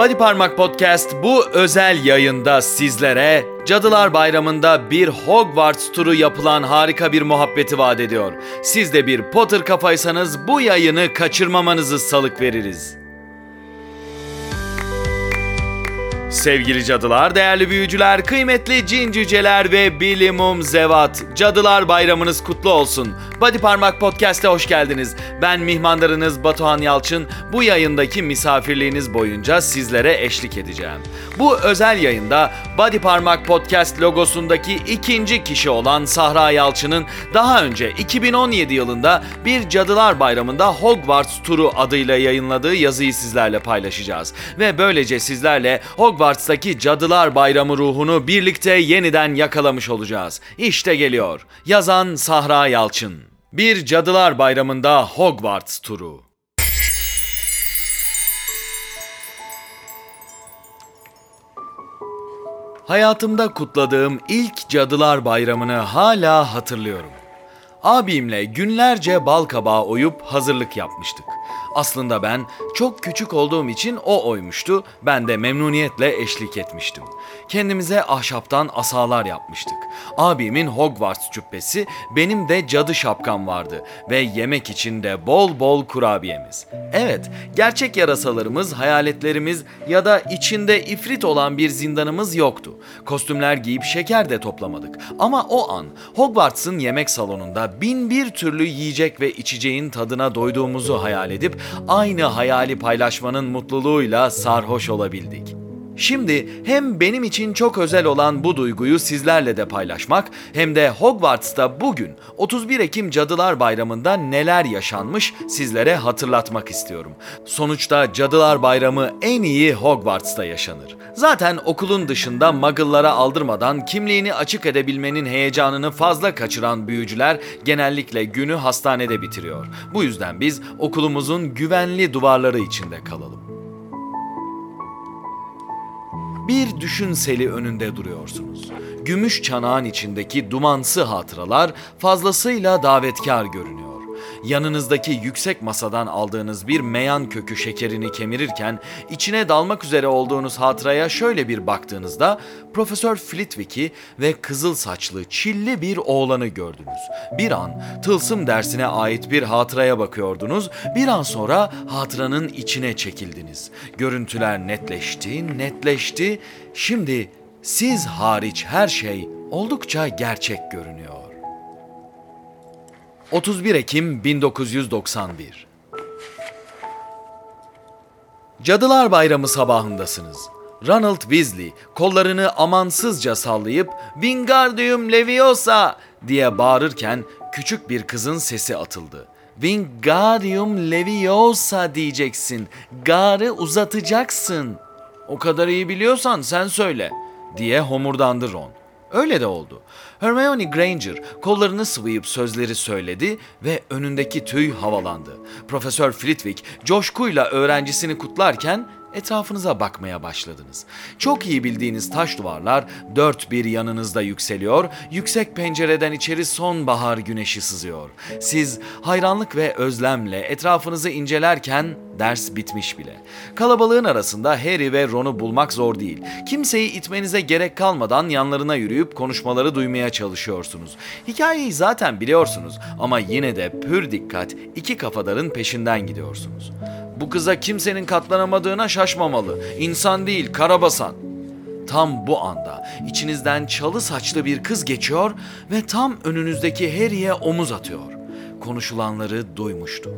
Body Parmak Podcast bu özel yayında sizlere Cadılar Bayramı'nda bir Hogwarts turu yapılan harika bir muhabbeti vaat ediyor. Siz de bir Potter kafaysanız bu yayını kaçırmamanızı salık veririz. Sevgili cadılar, değerli büyücüler, kıymetli cin cüceler ve bilimum zevat. Cadılar bayramınız kutlu olsun. Body Parmak Podcast'e hoş geldiniz. Ben mihmandarınız Batuhan Yalçın. Bu yayındaki misafirliğiniz boyunca sizlere eşlik edeceğim. Bu özel yayında Body Parmak Podcast logosundaki ikinci kişi olan Sahra Yalçın'ın daha önce 2017 yılında bir Cadılar Bayramı'nda Hogwarts turu adıyla yayınladığı yazıyı sizlerle paylaşacağız. Ve böylece sizlerle Hogwarts'taki Cadılar Bayramı ruhunu birlikte yeniden yakalamış olacağız. İşte geliyor. Yazan Sahra Yalçın. Bir Cadılar Bayramı'nda Hogwarts turu. Hayatımda kutladığım ilk Cadılar Bayramı'nı hala hatırlıyorum. Abimle günlerce bal kabağı oyup hazırlık yapmıştık. Aslında ben çok küçük olduğum için o oymuştu, ben de memnuniyetle eşlik etmiştim. Kendimize ahşaptan asalar yapmıştık. Abimin Hogwarts cübbesi, benim de cadı şapkam vardı ve yemek için de bol bol kurabiyemiz. Evet, gerçek yarasalarımız, hayaletlerimiz ya da içinde ifrit olan bir zindanımız yoktu. Kostümler giyip şeker de toplamadık. Ama o an Hogwarts'ın yemek salonunda bin bir türlü yiyecek ve içeceğin tadına doyduğumuzu hayal edip aynı hayali paylaşmanın mutluluğuyla sarhoş olabildik. Şimdi hem benim için çok özel olan bu duyguyu sizlerle de paylaşmak hem de Hogwarts'ta bugün 31 Ekim Cadılar Bayramı'nda neler yaşanmış sizlere hatırlatmak istiyorum. Sonuçta Cadılar Bayramı en iyi Hogwarts'ta yaşanır. Zaten okulun dışında muggle'lara aldırmadan kimliğini açık edebilmenin heyecanını fazla kaçıran büyücüler genellikle günü hastanede bitiriyor. Bu yüzden biz okulumuzun güvenli duvarları içinde kalalım. Bir düşünseli önünde duruyorsunuz. Gümüş çanağın içindeki dumansı hatıralar fazlasıyla davetkar görünüyor. Yanınızdaki yüksek masadan aldığınız bir meyan kökü şekerini kemirirken içine dalmak üzere olduğunuz hatıraya şöyle bir baktığınızda Profesör Flitwick'i ve kızıl saçlı çilli bir oğlanı gördünüz. Bir an tılsım dersine ait bir hatıraya bakıyordunuz. Bir an sonra hatıranın içine çekildiniz. Görüntüler netleşti, netleşti. Şimdi siz hariç her şey oldukça gerçek görünüyor. 31 Ekim 1991 Cadılar Bayramı sabahındasınız. Ronald Weasley kollarını amansızca sallayıp Wingardium Leviosa diye bağırırken küçük bir kızın sesi atıldı. Wingardium Leviosa diyeceksin. Garı uzatacaksın. O kadar iyi biliyorsan sen söyle diye homurdandı Ron. Öyle de oldu. Hermione Granger kollarını sıvayıp sözleri söyledi ve önündeki tüy havalandı. Profesör Flitwick coşkuyla öğrencisini kutlarken etrafınıza bakmaya başladınız. Çok iyi bildiğiniz taş duvarlar dört bir yanınızda yükseliyor, yüksek pencereden içeri sonbahar güneşi sızıyor. Siz hayranlık ve özlemle etrafınızı incelerken ders bitmiş bile. Kalabalığın arasında Harry ve Ron'u bulmak zor değil. Kimseyi itmenize gerek kalmadan yanlarına yürüyüp konuşmaları duymaya çalışıyorsunuz. Hikayeyi zaten biliyorsunuz ama yine de pür dikkat iki kafadarın peşinden gidiyorsunuz. Bu kıza kimsenin katlanamadığına şaşmamalı. İnsan değil, karabasan. Tam bu anda içinizden çalı saçlı bir kız geçiyor ve tam önünüzdeki Harry'e omuz atıyor. Konuşulanları duymuştu.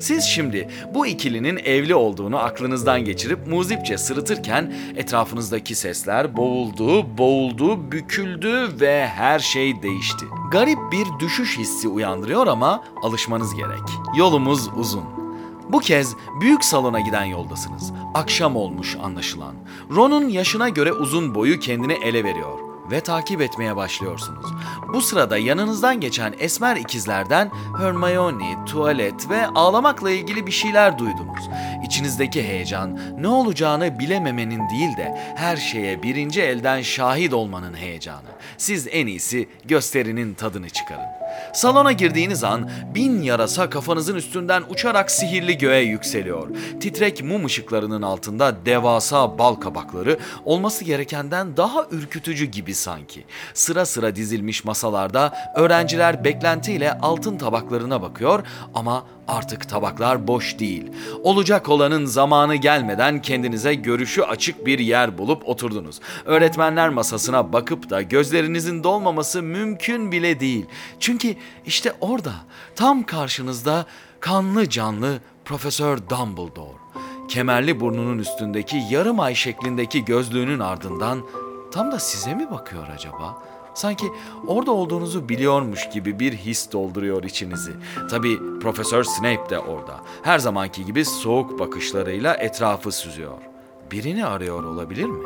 Siz şimdi bu ikilinin evli olduğunu aklınızdan geçirip muzipçe sırıtırken etrafınızdaki sesler boğuldu, boğuldu, büküldü ve her şey değişti. Garip bir düşüş hissi uyandırıyor ama alışmanız gerek. Yolumuz uzun. Bu kez büyük salona giden yoldasınız. Akşam olmuş anlaşılan. Ron'un yaşına göre uzun boyu kendini ele veriyor ve takip etmeye başlıyorsunuz. Bu sırada yanınızdan geçen esmer ikizlerden Hermione, tuvalet ve ağlamakla ilgili bir şeyler duydunuz. İçinizdeki heyecan ne olacağını bilememenin değil de her şeye birinci elden şahit olmanın heyecanı. Siz en iyisi gösterinin tadını çıkarın. Salona girdiğiniz an bin yarasa kafanızın üstünden uçarak sihirli göğe yükseliyor. Titrek mum ışıklarının altında devasa bal kabakları olması gerekenden daha ürkütücü gibi sanki. Sıra sıra dizilmiş masalarda öğrenciler beklentiyle altın tabaklarına bakıyor ama Artık tabaklar boş değil. Olacak olanın zamanı gelmeden kendinize görüşü açık bir yer bulup oturdunuz. Öğretmenler masasına bakıp da gözlerinizin dolmaması mümkün bile değil. Çünkü işte orada tam karşınızda kanlı canlı Profesör Dumbledore. Kemerli burnunun üstündeki yarım ay şeklindeki gözlüğünün ardından tam da size mi bakıyor acaba?'' Sanki orada olduğunuzu biliyormuş gibi bir his dolduruyor içinizi. Tabi Profesör Snape de orada. Her zamanki gibi soğuk bakışlarıyla etrafı süzüyor. Birini arıyor olabilir mi?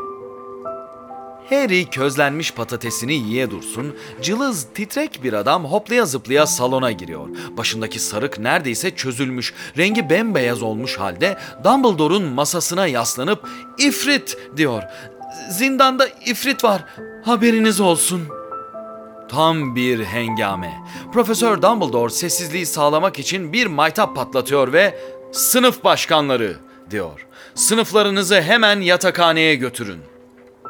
Harry közlenmiş patatesini yiye dursun, cılız titrek bir adam hoplaya zıplaya salona giriyor. Başındaki sarık neredeyse çözülmüş, rengi bembeyaz olmuş halde Dumbledore'un masasına yaslanıp ifrit diyor. Zindanda ifrit var, haberiniz olsun.'' Tam bir hengame. Profesör Dumbledore sessizliği sağlamak için bir maytap patlatıyor ve sınıf başkanları diyor. Sınıflarınızı hemen yatakhaneye götürün.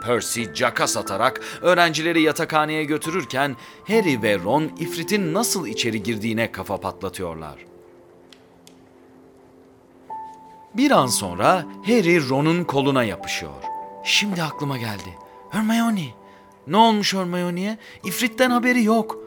Percy caka satarak öğrencileri yatakhaneye götürürken Harry ve Ron ifritin nasıl içeri girdiğine kafa patlatıyorlar. Bir an sonra Harry Ron'un koluna yapışıyor. Şimdi aklıma geldi. Hermione, ne olmuş Hermione'ye? İfritten haberi yok.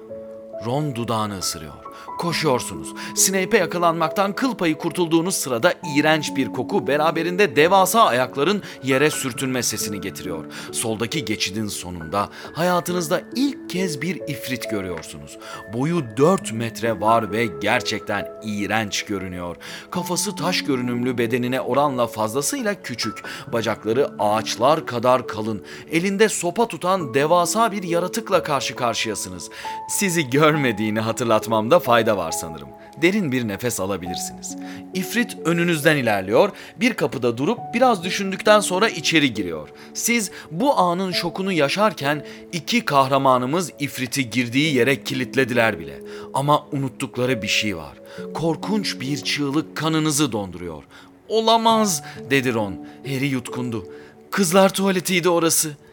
Ron dudağını ısırıyor. Koşuyorsunuz. Snape'e yakalanmaktan kıl payı kurtulduğunuz sırada iğrenç bir koku beraberinde devasa ayakların yere sürtünme sesini getiriyor. Soldaki geçidin sonunda hayatınızda ilk kez bir ifrit görüyorsunuz. Boyu 4 metre var ve gerçekten iğrenç görünüyor. Kafası taş görünümlü bedenine oranla fazlasıyla küçük. Bacakları ağaçlar kadar kalın. Elinde sopa tutan devasa bir yaratıkla karşı karşıyasınız. Sizi görmediğini hatırlatmamda fayda var sanırım. Derin bir nefes alabilirsiniz. İfrit önünüzden ilerliyor, bir kapıda durup biraz düşündükten sonra içeri giriyor. Siz bu anın şokunu yaşarken iki kahramanımız İfrit'i girdiği yere kilitlediler bile. Ama unuttukları bir şey var. Korkunç bir çığlık kanınızı donduruyor. Olamaz dedi Ron. Harry yutkundu. Kızlar tuvaletiydi orası.''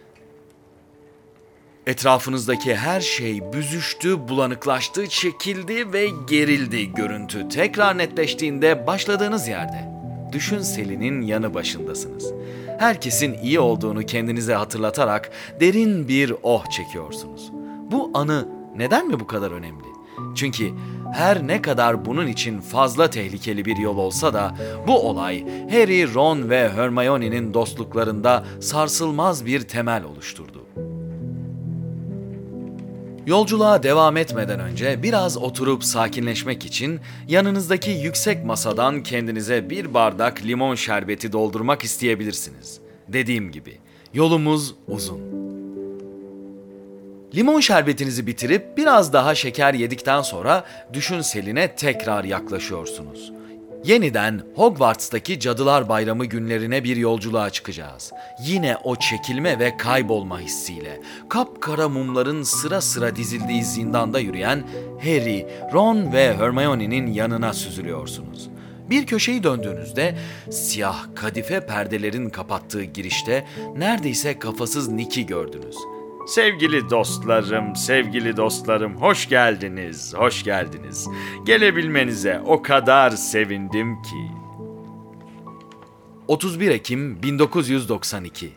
Etrafınızdaki her şey büzüştü, bulanıklaştı, çekildi ve gerildi görüntü. Tekrar netleştiğinde başladığınız yerde. Düşün Selin'in yanı başındasınız. Herkesin iyi olduğunu kendinize hatırlatarak derin bir oh çekiyorsunuz. Bu anı neden mi bu kadar önemli? Çünkü her ne kadar bunun için fazla tehlikeli bir yol olsa da bu olay Harry, Ron ve Hermione'nin dostluklarında sarsılmaz bir temel oluşturdu. Yolculuğa devam etmeden önce biraz oturup sakinleşmek için yanınızdaki yüksek masadan kendinize bir bardak limon şerbeti doldurmak isteyebilirsiniz. Dediğim gibi yolumuz uzun. Limon şerbetinizi bitirip biraz daha şeker yedikten sonra düşün seline tekrar yaklaşıyorsunuz. Yeniden Hogwarts'taki Cadılar Bayramı günlerine bir yolculuğa çıkacağız. Yine o çekilme ve kaybolma hissiyle. Kapkara mumların sıra sıra dizildiği zindanda yürüyen Harry, Ron ve Hermione'nin yanına süzülüyorsunuz. Bir köşeyi döndüğünüzde siyah kadife perdelerin kapattığı girişte neredeyse kafasız Nick'i gördünüz. Sevgili dostlarım, sevgili dostlarım, hoş geldiniz, hoş geldiniz. Gelebilmenize o kadar sevindim ki. 31 Ekim 1992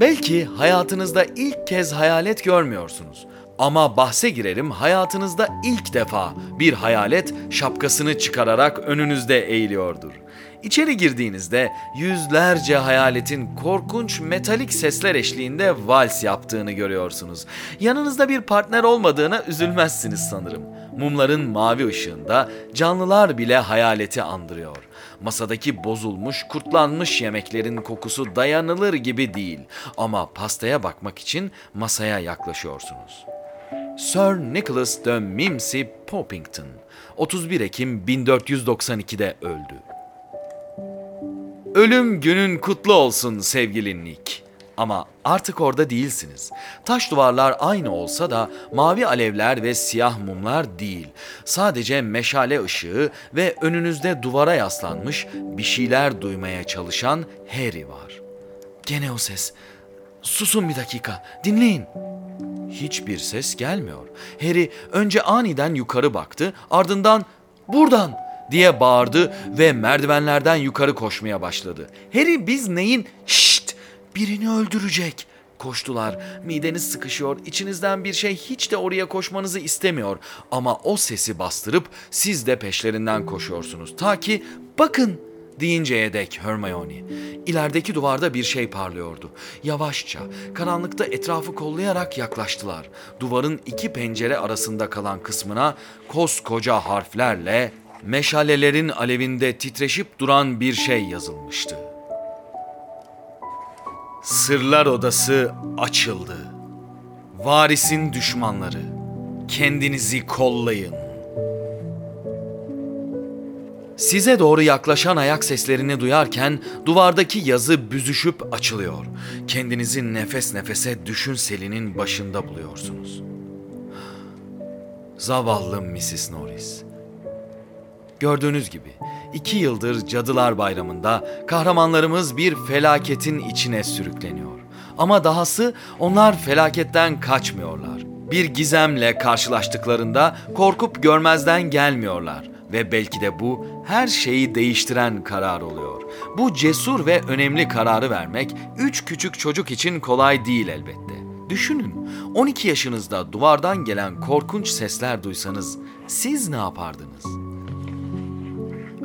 Belki hayatınızda ilk kez hayalet görmüyorsunuz. Ama bahse girerim hayatınızda ilk defa bir hayalet şapkasını çıkararak önünüzde eğiliyordur. İçeri girdiğinizde yüzlerce hayaletin korkunç metalik sesler eşliğinde vals yaptığını görüyorsunuz. Yanınızda bir partner olmadığına üzülmezsiniz sanırım. Mumların mavi ışığında canlılar bile hayaleti andırıyor. Masadaki bozulmuş, kurtlanmış yemeklerin kokusu dayanılır gibi değil ama pastaya bakmak için masaya yaklaşıyorsunuz. Sir Nicholas de Mimsy Poppington 31 Ekim 1492'de öldü. Ölüm günün kutlu olsun sevgili Nick. Ama artık orada değilsiniz. Taş duvarlar aynı olsa da mavi alevler ve siyah mumlar değil. Sadece meşale ışığı ve önünüzde duvara yaslanmış bir şeyler duymaya çalışan Harry var. Gene o ses. Susun bir dakika, dinleyin. Hiçbir ses gelmiyor. Harry önce aniden yukarı baktı, ardından buradan diye bağırdı ve merdivenlerden yukarı koşmaya başladı. Harry biz neyin? Şşt! Birini öldürecek. Koştular. Mideniz sıkışıyor. İçinizden bir şey hiç de oraya koşmanızı istemiyor. Ama o sesi bastırıp siz de peşlerinden koşuyorsunuz. Ta ki bakın deyinceye dek Hermione. İlerideki duvarda bir şey parlıyordu. Yavaşça, karanlıkta etrafı kollayarak yaklaştılar. Duvarın iki pencere arasında kalan kısmına koskoca harflerle meşalelerin alevinde titreşip duran bir şey yazılmıştı. Sırlar odası açıldı. Varisin düşmanları, kendinizi kollayın. Size doğru yaklaşan ayak seslerini duyarken duvardaki yazı büzüşüp açılıyor. Kendinizi nefes nefese düşün selinin başında buluyorsunuz. Zavallı Mrs. Norris. Gördüğünüz gibi iki yıldır Cadılar Bayramı'nda kahramanlarımız bir felaketin içine sürükleniyor. Ama dahası onlar felaketten kaçmıyorlar. Bir gizemle karşılaştıklarında korkup görmezden gelmiyorlar ve belki de bu her şeyi değiştiren karar oluyor. Bu cesur ve önemli kararı vermek üç küçük çocuk için kolay değil elbette. Düşünün, 12 yaşınızda duvardan gelen korkunç sesler duysanız siz ne yapardınız?''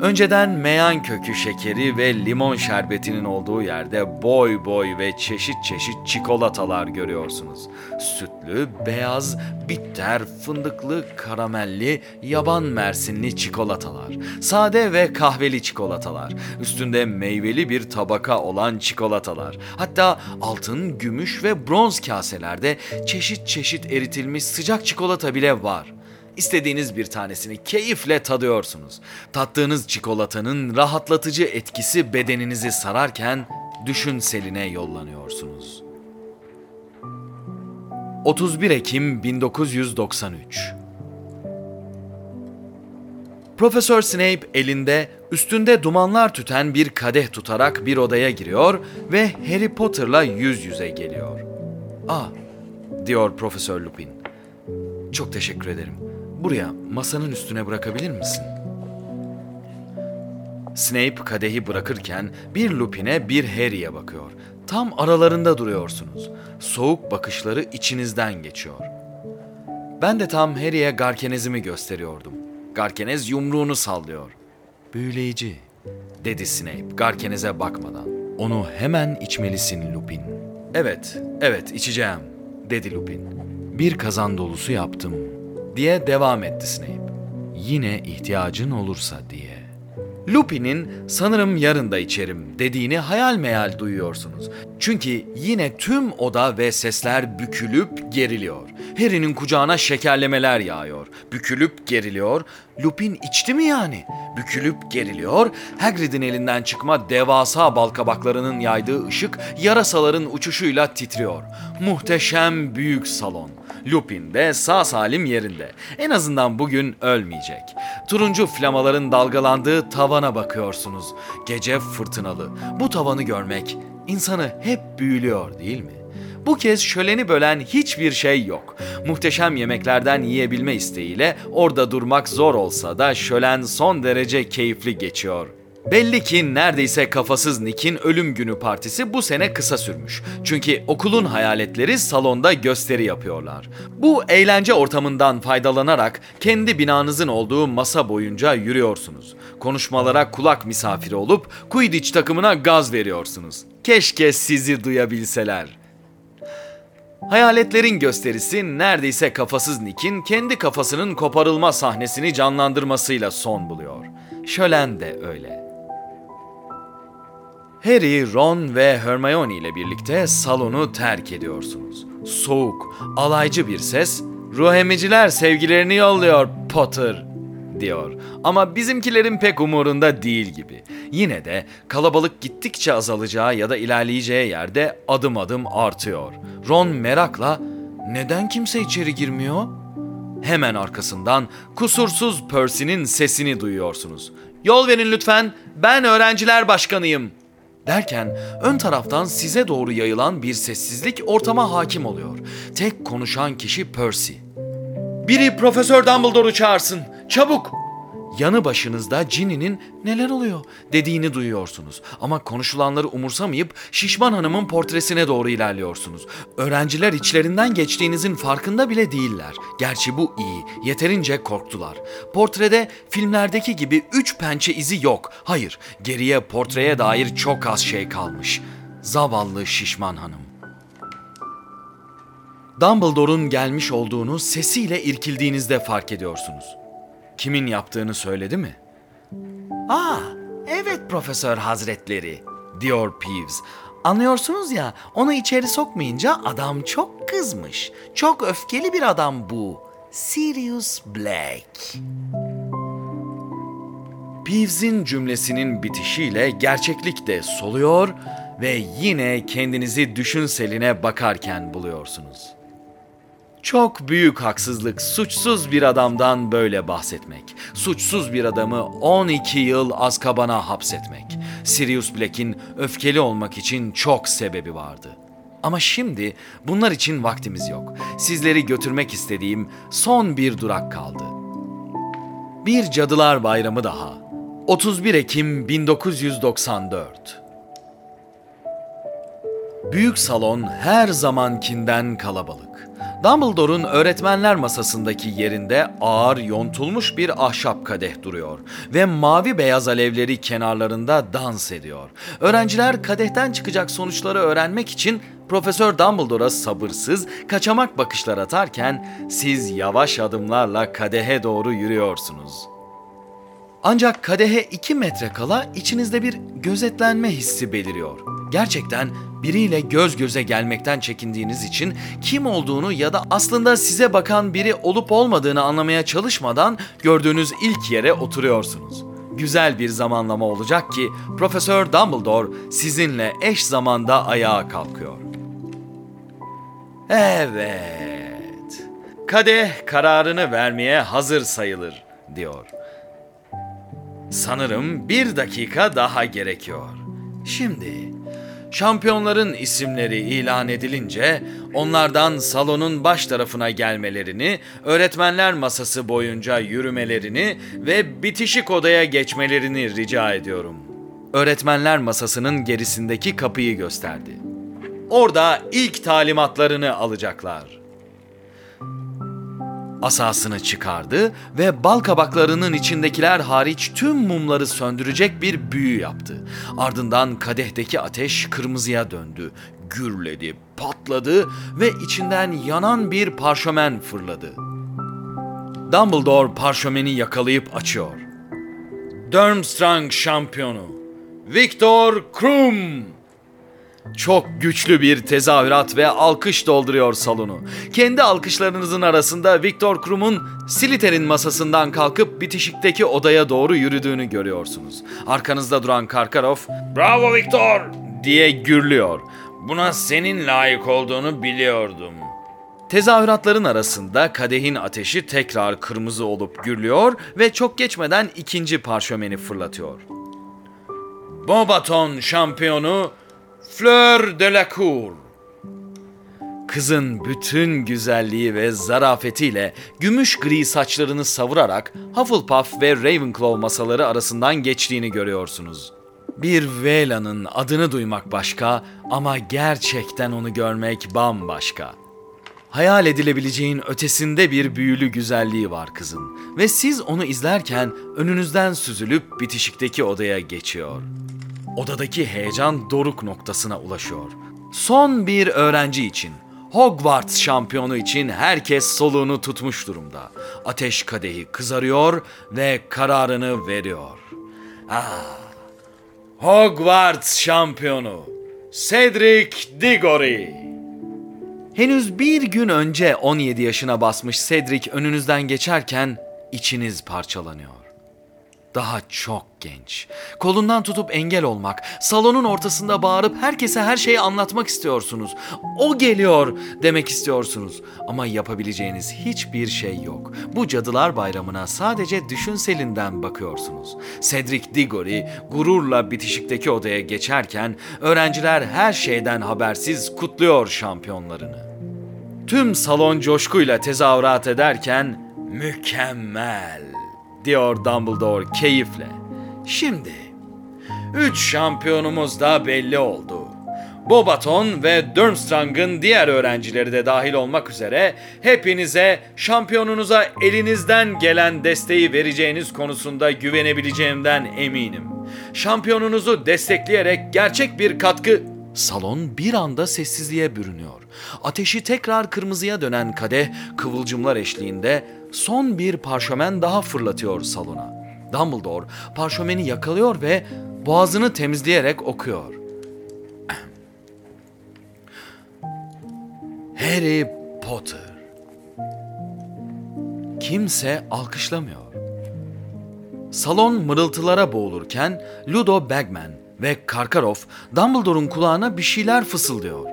Önceden meyan kökü şekeri ve limon şerbetinin olduğu yerde boy boy ve çeşit çeşit çikolatalar görüyorsunuz. Sütlü, beyaz, bitter, fındıklı, karamelli, yaban mersinli çikolatalar. Sade ve kahveli çikolatalar. Üstünde meyveli bir tabaka olan çikolatalar. Hatta altın, gümüş ve bronz kaselerde çeşit çeşit eritilmiş sıcak çikolata bile var.'' İstediğiniz bir tanesini keyifle tadıyorsunuz. Tattığınız çikolatanın rahatlatıcı etkisi bedeninizi sararken düşün seline yollanıyorsunuz. 31 Ekim 1993 Profesör Snape elinde üstünde dumanlar tüten bir kadeh tutarak bir odaya giriyor ve Harry Potter'la yüz yüze geliyor. "Ah," diyor Profesör Lupin. "Çok teşekkür ederim. Buraya masanın üstüne bırakabilir misin? Snape kadehi bırakırken bir Lupin'e bir Harry'e bakıyor. Tam aralarında duruyorsunuz. Soğuk bakışları içinizden geçiyor. Ben de tam Harry'e Garkenez'imi gösteriyordum. Garkenez yumruğunu sallıyor. Büyüleyici, dedi Snape Garkenez'e bakmadan. Onu hemen içmelisin Lupin. Evet, evet içeceğim, dedi Lupin. Bir kazan dolusu yaptım diye devam etti Snape. Yine ihtiyacın olursa diye. Lupin'in sanırım yarın da içerim dediğini hayal meyal duyuyorsunuz. Çünkü yine tüm oda ve sesler bükülüp geriliyor. Harry'nin kucağına şekerlemeler yağıyor. Bükülüp geriliyor. Lupin içti mi yani? Bükülüp geriliyor. Hagrid'in elinden çıkma devasa balkabaklarının yaydığı ışık yarasaların uçuşuyla titriyor. Muhteşem büyük salon. Lupin de sağ salim yerinde. En azından bugün ölmeyecek. Turuncu flamaların dalgalandığı tavana bakıyorsunuz. Gece fırtınalı. Bu tavanı görmek insanı hep büyülüyor değil mi? Bu kez şöleni bölen hiçbir şey yok. Muhteşem yemeklerden yiyebilme isteğiyle orada durmak zor olsa da şölen son derece keyifli geçiyor. Belli ki neredeyse kafasız Nick'in ölüm günü partisi bu sene kısa sürmüş. Çünkü okulun hayaletleri salonda gösteri yapıyorlar. Bu eğlence ortamından faydalanarak kendi binanızın olduğu masa boyunca yürüyorsunuz. Konuşmalara kulak misafiri olup Quidditch takımına gaz veriyorsunuz. Keşke sizi duyabilseler. Hayaletlerin gösterisi neredeyse kafasız Nick'in kendi kafasının koparılma sahnesini canlandırmasıyla son buluyor. Şölen de öyle. Harry, Ron ve Hermione ile birlikte salonu terk ediyorsunuz. Soğuk, alaycı bir ses, ruh emiciler sevgilerini yolluyor Potter diyor. Ama bizimkilerin pek umurunda değil gibi. Yine de kalabalık gittikçe azalacağı ya da ilerleyeceği yerde adım adım artıyor. Ron merakla neden kimse içeri girmiyor? Hemen arkasından kusursuz Percy'nin sesini duyuyorsunuz. Yol verin lütfen, ben öğrenciler başkanıyım. Derken ön taraftan size doğru yayılan bir sessizlik ortama hakim oluyor. Tek konuşan kişi Percy. Biri Profesör Dumbledore'u çağırsın. Çabuk! Yanı başınızda Ginny'nin neler oluyor dediğini duyuyorsunuz. Ama konuşulanları umursamayıp Şişman Hanım'ın portresine doğru ilerliyorsunuz. Öğrenciler içlerinden geçtiğinizin farkında bile değiller. Gerçi bu iyi, yeterince korktular. Portrede filmlerdeki gibi üç pençe izi yok. Hayır, geriye portreye dair çok az şey kalmış. Zavallı Şişman Hanım. Dumbledore'un gelmiş olduğunu sesiyle irkildiğinizde fark ediyorsunuz. Kimin yaptığını söyledi mi? Aa, evet Profesör Hazretleri, diyor Peeves. Anlıyorsunuz ya, onu içeri sokmayınca adam çok kızmış. Çok öfkeli bir adam bu. Sirius Black. Peeves'in cümlesinin bitişiyle gerçeklik de soluyor ve yine kendinizi düşünseline bakarken buluyorsunuz. Çok büyük haksızlık suçsuz bir adamdan böyle bahsetmek. Suçsuz bir adamı 12 yıl Azkaban'a hapsetmek. Sirius Black'in öfkeli olmak için çok sebebi vardı. Ama şimdi bunlar için vaktimiz yok. Sizleri götürmek istediğim son bir durak kaldı. Bir Cadılar Bayramı daha. 31 Ekim 1994. Büyük salon her zamankinden kalabalık. Dumbledore'un öğretmenler masasındaki yerinde ağır yontulmuş bir ahşap kadeh duruyor ve mavi beyaz alevleri kenarlarında dans ediyor. Öğrenciler kadehten çıkacak sonuçları öğrenmek için Profesör Dumbledore'a sabırsız, kaçamak bakışlar atarken siz yavaş adımlarla kadehe doğru yürüyorsunuz. Ancak kadehe iki metre kala içinizde bir gözetlenme hissi beliriyor. Gerçekten biriyle göz göze gelmekten çekindiğiniz için kim olduğunu ya da aslında size bakan biri olup olmadığını anlamaya çalışmadan gördüğünüz ilk yere oturuyorsunuz. Güzel bir zamanlama olacak ki Profesör Dumbledore sizinle eş zamanda ayağa kalkıyor. Evet. Kadeh kararını vermeye hazır sayılır diyor. Sanırım bir dakika daha gerekiyor. Şimdi şampiyonların isimleri ilan edilince onlardan salonun baş tarafına gelmelerini, öğretmenler masası boyunca yürümelerini ve bitişik odaya geçmelerini rica ediyorum. Öğretmenler masasının gerisindeki kapıyı gösterdi. Orada ilk talimatlarını alacaklar. Asasını çıkardı ve bal kabaklarının içindekiler hariç tüm mumları söndürecek bir büyü yaptı. Ardından kadehteki ateş kırmızıya döndü, gürledi, patladı ve içinden yanan bir parşömen fırladı. Dumbledore parşömeni yakalayıp açıyor. Durmstrang şampiyonu Victor Krum çok güçlü bir tezahürat ve alkış dolduruyor salonu. Kendi alkışlarınızın arasında Viktor Krum'un Slytherin masasından kalkıp bitişikteki odaya doğru yürüdüğünü görüyorsunuz. Arkanızda duran Karkaroff, ''Bravo Viktor!'' diye gürlüyor. Buna senin layık olduğunu biliyordum. Tezahüratların arasında kadehin ateşi tekrar kırmızı olup gürlüyor ve çok geçmeden ikinci parşömeni fırlatıyor. Bobaton şampiyonu Fleur de la Cour. Kızın bütün güzelliği ve zarafetiyle gümüş gri saçlarını savurarak Hufflepuff ve Ravenclaw masaları arasından geçtiğini görüyorsunuz. Bir Vela'nın adını duymak başka ama gerçekten onu görmek bambaşka. Hayal edilebileceğin ötesinde bir büyülü güzelliği var kızın ve siz onu izlerken önünüzden süzülüp bitişikteki odaya geçiyor. Odadaki heyecan doruk noktasına ulaşıyor. Son bir öğrenci için, Hogwarts şampiyonu için herkes soluğunu tutmuş durumda. Ateş kadehi kızarıyor ve kararını veriyor. Ah, Hogwarts şampiyonu Cedric Diggory. Henüz bir gün önce 17 yaşına basmış Cedric önünüzden geçerken içiniz parçalanıyor. Daha çok genç. Kolundan tutup engel olmak, salonun ortasında bağırıp herkese her şeyi anlatmak istiyorsunuz. O geliyor demek istiyorsunuz. Ama yapabileceğiniz hiçbir şey yok. Bu Cadılar Bayramı'na sadece düşünselinden bakıyorsunuz. Cedric Diggory gururla bitişikteki odaya geçerken öğrenciler her şeyden habersiz kutluyor şampiyonlarını. Tüm salon coşkuyla tezahürat ederken mükemmel diyor Dumbledore keyifle. Şimdi üç şampiyonumuz da belli oldu. Bobaton ve Durmstrang'ın diğer öğrencileri de dahil olmak üzere hepinize şampiyonunuza elinizden gelen desteği vereceğiniz konusunda güvenebileceğimden eminim. Şampiyonunuzu destekleyerek gerçek bir katkı Salon bir anda sessizliğe bürünüyor. Ateşi tekrar kırmızıya dönen kadeh kıvılcımlar eşliğinde son bir parşömen daha fırlatıyor salona. Dumbledore parşömeni yakalıyor ve boğazını temizleyerek okuyor. Harry Potter. Kimse alkışlamıyor. Salon mırıltılara boğulurken Ludo Bagman ve Karkaroff Dumbledore'un kulağına bir şeyler fısıldıyor.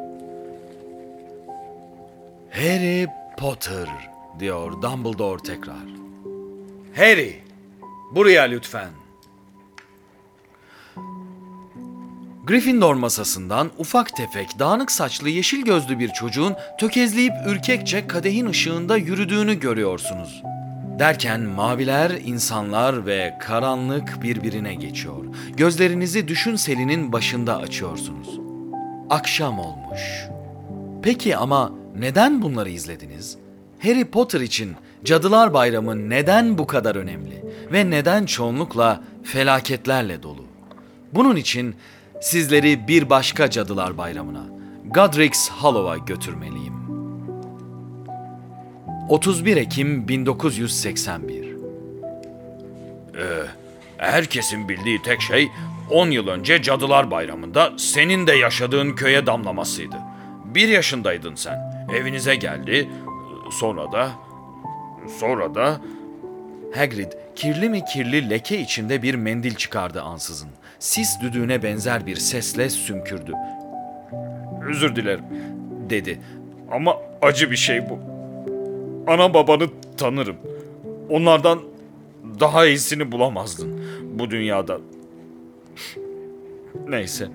Harry Potter diyor Dumbledore tekrar. Harry, buraya lütfen. Gryffindor masasından ufak tefek, dağınık saçlı, yeşil gözlü bir çocuğun tökezleyip ürkekçe kadehin ışığında yürüdüğünü görüyorsunuz. Derken maviler, insanlar ve karanlık birbirine geçiyor. Gözlerinizi düşün selinin başında açıyorsunuz. Akşam olmuş. Peki ama neden bunları izlediniz? Harry Potter için Cadılar Bayramı neden bu kadar önemli ve neden çoğunlukla felaketlerle dolu? Bunun için sizleri bir başka Cadılar Bayramı'na, Godric's Hollow'a götürmeliyim. 31 Ekim 1981 Ee, herkesin bildiği tek şey 10 yıl önce Cadılar Bayramı'nda senin de yaşadığın köye damlamasıydı. Bir yaşındaydın sen. Evinize geldi. Sonra da... Sonra da... Hagrid kirli mi kirli leke içinde bir mendil çıkardı ansızın. Sis düdüğüne benzer bir sesle sümkürdü. Özür dilerim dedi. Ama acı bir şey bu. Ana babanı tanırım. Onlardan daha iyisini bulamazdın bu dünyada. Neyse.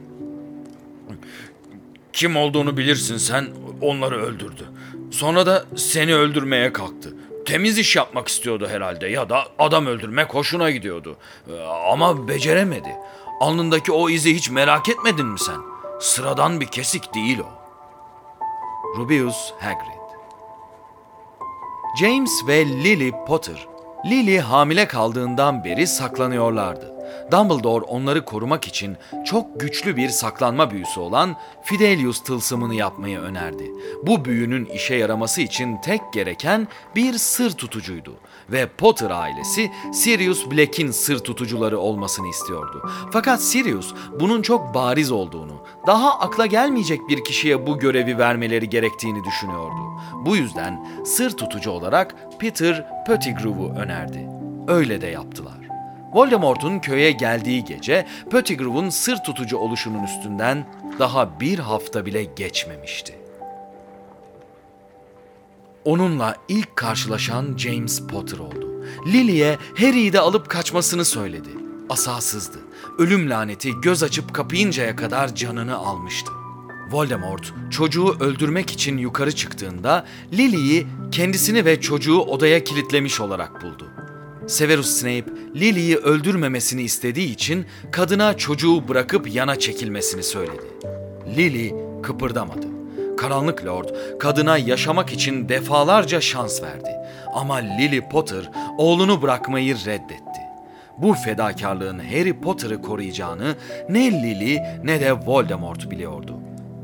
Kim olduğunu bilirsin sen onları öldürdü. Sonra da seni öldürmeye kalktı. Temiz iş yapmak istiyordu herhalde ya da adam öldürmek hoşuna gidiyordu. Ee, Ama beceremedi. Alnındaki o izi hiç merak etmedin mi sen? Sıradan bir kesik değil o. Rubeus Hagrid James ve Lily Potter, Lily hamile kaldığından beri saklanıyorlardı. Dumbledore onları korumak için çok güçlü bir saklanma büyüsü olan Fidelius tılsımını yapmayı önerdi. Bu büyünün işe yaraması için tek gereken bir sır tutucuydu ve Potter ailesi Sirius Black'in sır tutucuları olmasını istiyordu. Fakat Sirius bunun çok bariz olduğunu, daha akla gelmeyecek bir kişiye bu görevi vermeleri gerektiğini düşünüyordu. Bu yüzden sır tutucu olarak Peter Pettigrew'u önerdi. Öyle de yaptılar. Voldemort'un köye geldiği gece Pettigrew'un sır tutucu oluşunun üstünden daha bir hafta bile geçmemişti. Onunla ilk karşılaşan James Potter oldu. Lily'e Harry'i de alıp kaçmasını söyledi. Asasızdı. Ölüm laneti göz açıp kapayıncaya kadar canını almıştı. Voldemort çocuğu öldürmek için yukarı çıktığında Lily'yi kendisini ve çocuğu odaya kilitlemiş olarak buldu. Severus Snape Lily'yi öldürmemesini istediği için kadına çocuğu bırakıp yana çekilmesini söyledi. Lily kıpırdamadı. Karanlık Lord kadına yaşamak için defalarca şans verdi. Ama Lily Potter oğlunu bırakmayı reddetti. Bu fedakarlığın Harry Potter'ı koruyacağını ne Lily ne de Voldemort biliyordu.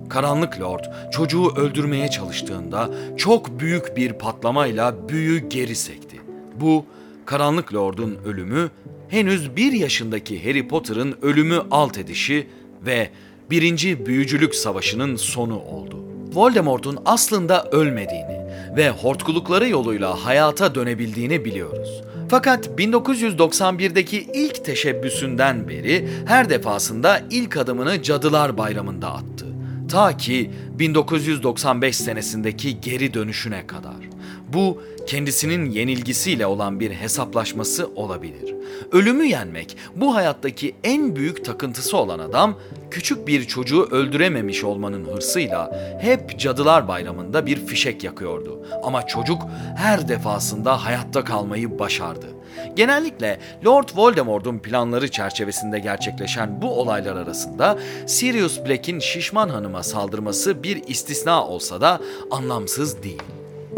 Karanlık Lord çocuğu öldürmeye çalıştığında çok büyük bir patlamayla büyü geri sekti. Bu Karanlık Lord'un ölümü henüz bir yaşındaki Harry Potter'ın ölümü alt edişi ve Birinci Büyücülük Savaşı'nın sonu oldu. Voldemort'un aslında ölmediğini ve hortkulukları yoluyla hayata dönebildiğini biliyoruz. Fakat 1991'deki ilk teşebbüsünden beri her defasında ilk adımını Cadılar Bayramı'nda attı. Ta ki 1995 senesindeki geri dönüşüne kadar. Bu kendisinin yenilgisiyle olan bir hesaplaşması olabilir. Ölümü yenmek bu hayattaki en büyük takıntısı olan adam küçük bir çocuğu öldürememiş olmanın hırsıyla hep Cadılar Bayramı'nda bir fişek yakıyordu. Ama çocuk her defasında hayatta kalmayı başardı. Genellikle Lord Voldemort'un planları çerçevesinde gerçekleşen bu olaylar arasında Sirius Black'in şişman hanıma saldırması bir istisna olsa da anlamsız değil.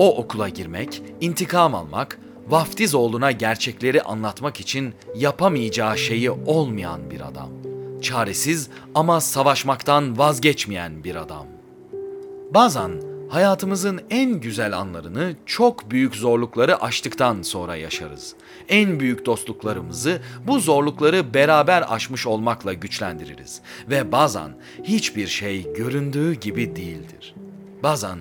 O okula girmek, intikam almak, vaftiz oğluna gerçekleri anlatmak için yapamayacağı şeyi olmayan bir adam. Çaresiz ama savaşmaktan vazgeçmeyen bir adam. Bazen hayatımızın en güzel anlarını çok büyük zorlukları aştıktan sonra yaşarız. En büyük dostluklarımızı bu zorlukları beraber aşmış olmakla güçlendiririz ve bazen hiçbir şey göründüğü gibi değildir. Bazen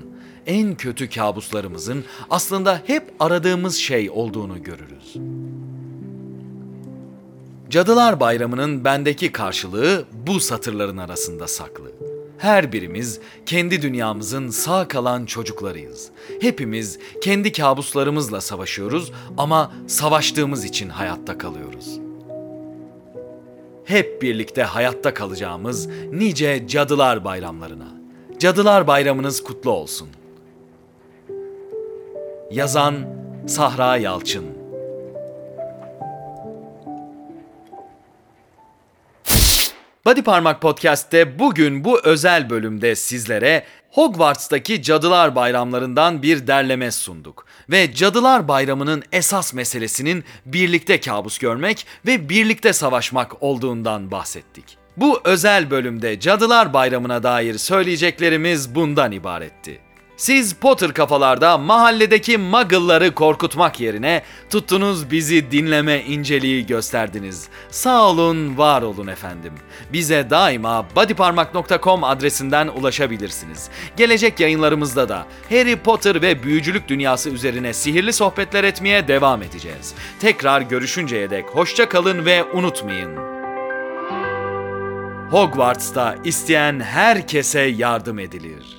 en kötü kabuslarımızın aslında hep aradığımız şey olduğunu görürüz. Cadılar Bayramı'nın bendeki karşılığı bu satırların arasında saklı. Her birimiz kendi dünyamızın sağ kalan çocuklarıyız. Hepimiz kendi kabuslarımızla savaşıyoruz ama savaştığımız için hayatta kalıyoruz. Hep birlikte hayatta kalacağımız nice Cadılar Bayramlarına. Cadılar Bayramınız kutlu olsun. Yazan Sahra Yalçın Body Parmak Podcast'te bugün bu özel bölümde sizlere Hogwarts'taki Cadılar Bayramlarından bir derleme sunduk. Ve Cadılar Bayramı'nın esas meselesinin birlikte kabus görmek ve birlikte savaşmak olduğundan bahsettik. Bu özel bölümde Cadılar Bayramı'na dair söyleyeceklerimiz bundan ibaretti. Siz Potter kafalarda mahalledeki muggle'ları korkutmak yerine tuttunuz bizi dinleme inceliği gösterdiniz. Sağ olun, var olun efendim. Bize daima bodyparmak.com adresinden ulaşabilirsiniz. Gelecek yayınlarımızda da Harry Potter ve büyücülük dünyası üzerine sihirli sohbetler etmeye devam edeceğiz. Tekrar görüşünceye dek hoşça kalın ve unutmayın. Hogwarts'ta isteyen herkese yardım edilir.